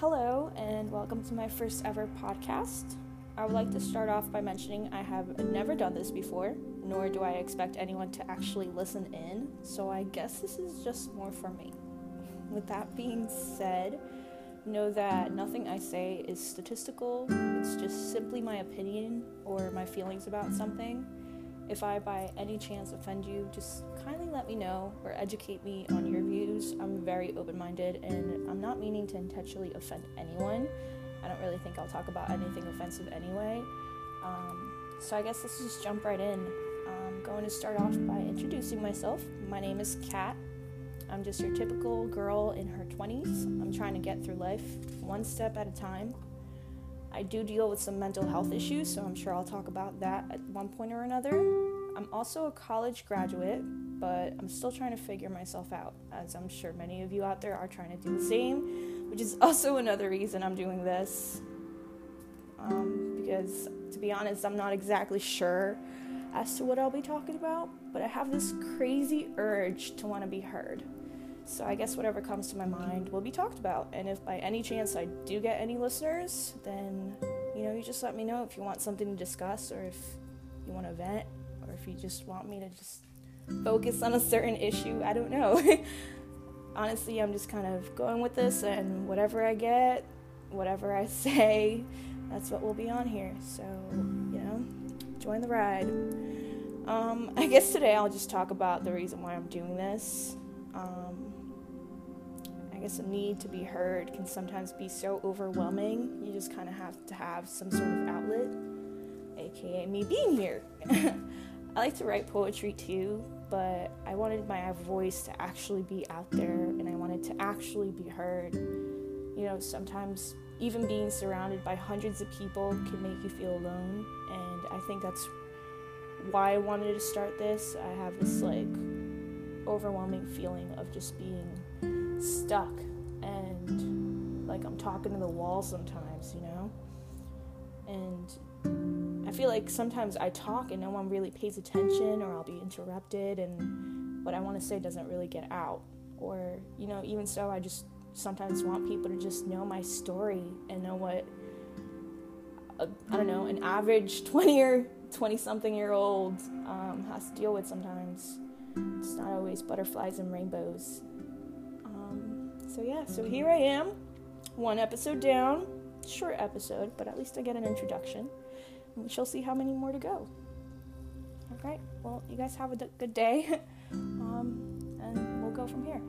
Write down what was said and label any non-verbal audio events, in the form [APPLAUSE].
Hello, and welcome to my first ever podcast. I would like to start off by mentioning I have never done this before, nor do I expect anyone to actually listen in, so I guess this is just more for me. With that being said, know that nothing I say is statistical, it's just simply my opinion or my feelings about something. If I by any chance offend you, just kindly let me know or educate me on your views. I'm very open minded and I'm not meaning to intentionally offend anyone. I don't really think I'll talk about anything offensive anyway. Um, so I guess let's just jump right in. I'm going to start off by introducing myself. My name is Kat. I'm just your typical girl in her 20s. I'm trying to get through life one step at a time. I do deal with some mental health issues, so I'm sure I'll talk about that at one point or another. I'm also a college graduate, but I'm still trying to figure myself out, as I'm sure many of you out there are trying to do the same, which is [LAUGHS] also another reason I'm doing this. Um, because, to be honest, I'm not exactly sure as to what I'll be talking about, but I have this crazy urge to want to be heard. So I guess whatever comes to my mind will be talked about. And if by any chance I do get any listeners, then you know, you just let me know if you want something to discuss or if you want to vent or if you just want me to just focus on a certain issue. I don't know. [LAUGHS] Honestly, I'm just kind of going with this and whatever I get, whatever I [LAUGHS] say, that's what will be on here. So, you know, join the ride. Um, I guess today I'll just talk about the reason why I'm doing this. Um, I guess a need to be heard can sometimes be so overwhelming. You just kind of have to have some sort of outlet, aka me being here. [LAUGHS] I like to write poetry too, but I wanted my voice to actually be out there and I wanted to actually be heard. You know, sometimes even being surrounded by hundreds of people can make you feel alone, and I think that's why I wanted to start this. I have this like overwhelming feeling of just being stuck and like I'm talking to the wall sometimes, you know? And I feel like sometimes I talk and no one really pays attention or I'll be interrupted and what I want to say doesn't really get out. Or, you know, even so, I just sometimes want people to just know my story and know what, I I don't know, an average [LAUGHS] 20 or 20 something year old um, has to deal with sometimes. It's not always butterflies and rainbows. Um, so, yeah, so here I am, one episode down, short episode, but at least I get an introduction. And we shall see how many more to go. All right, well, you guys have a d- good day, [LAUGHS] um, and we'll go from here.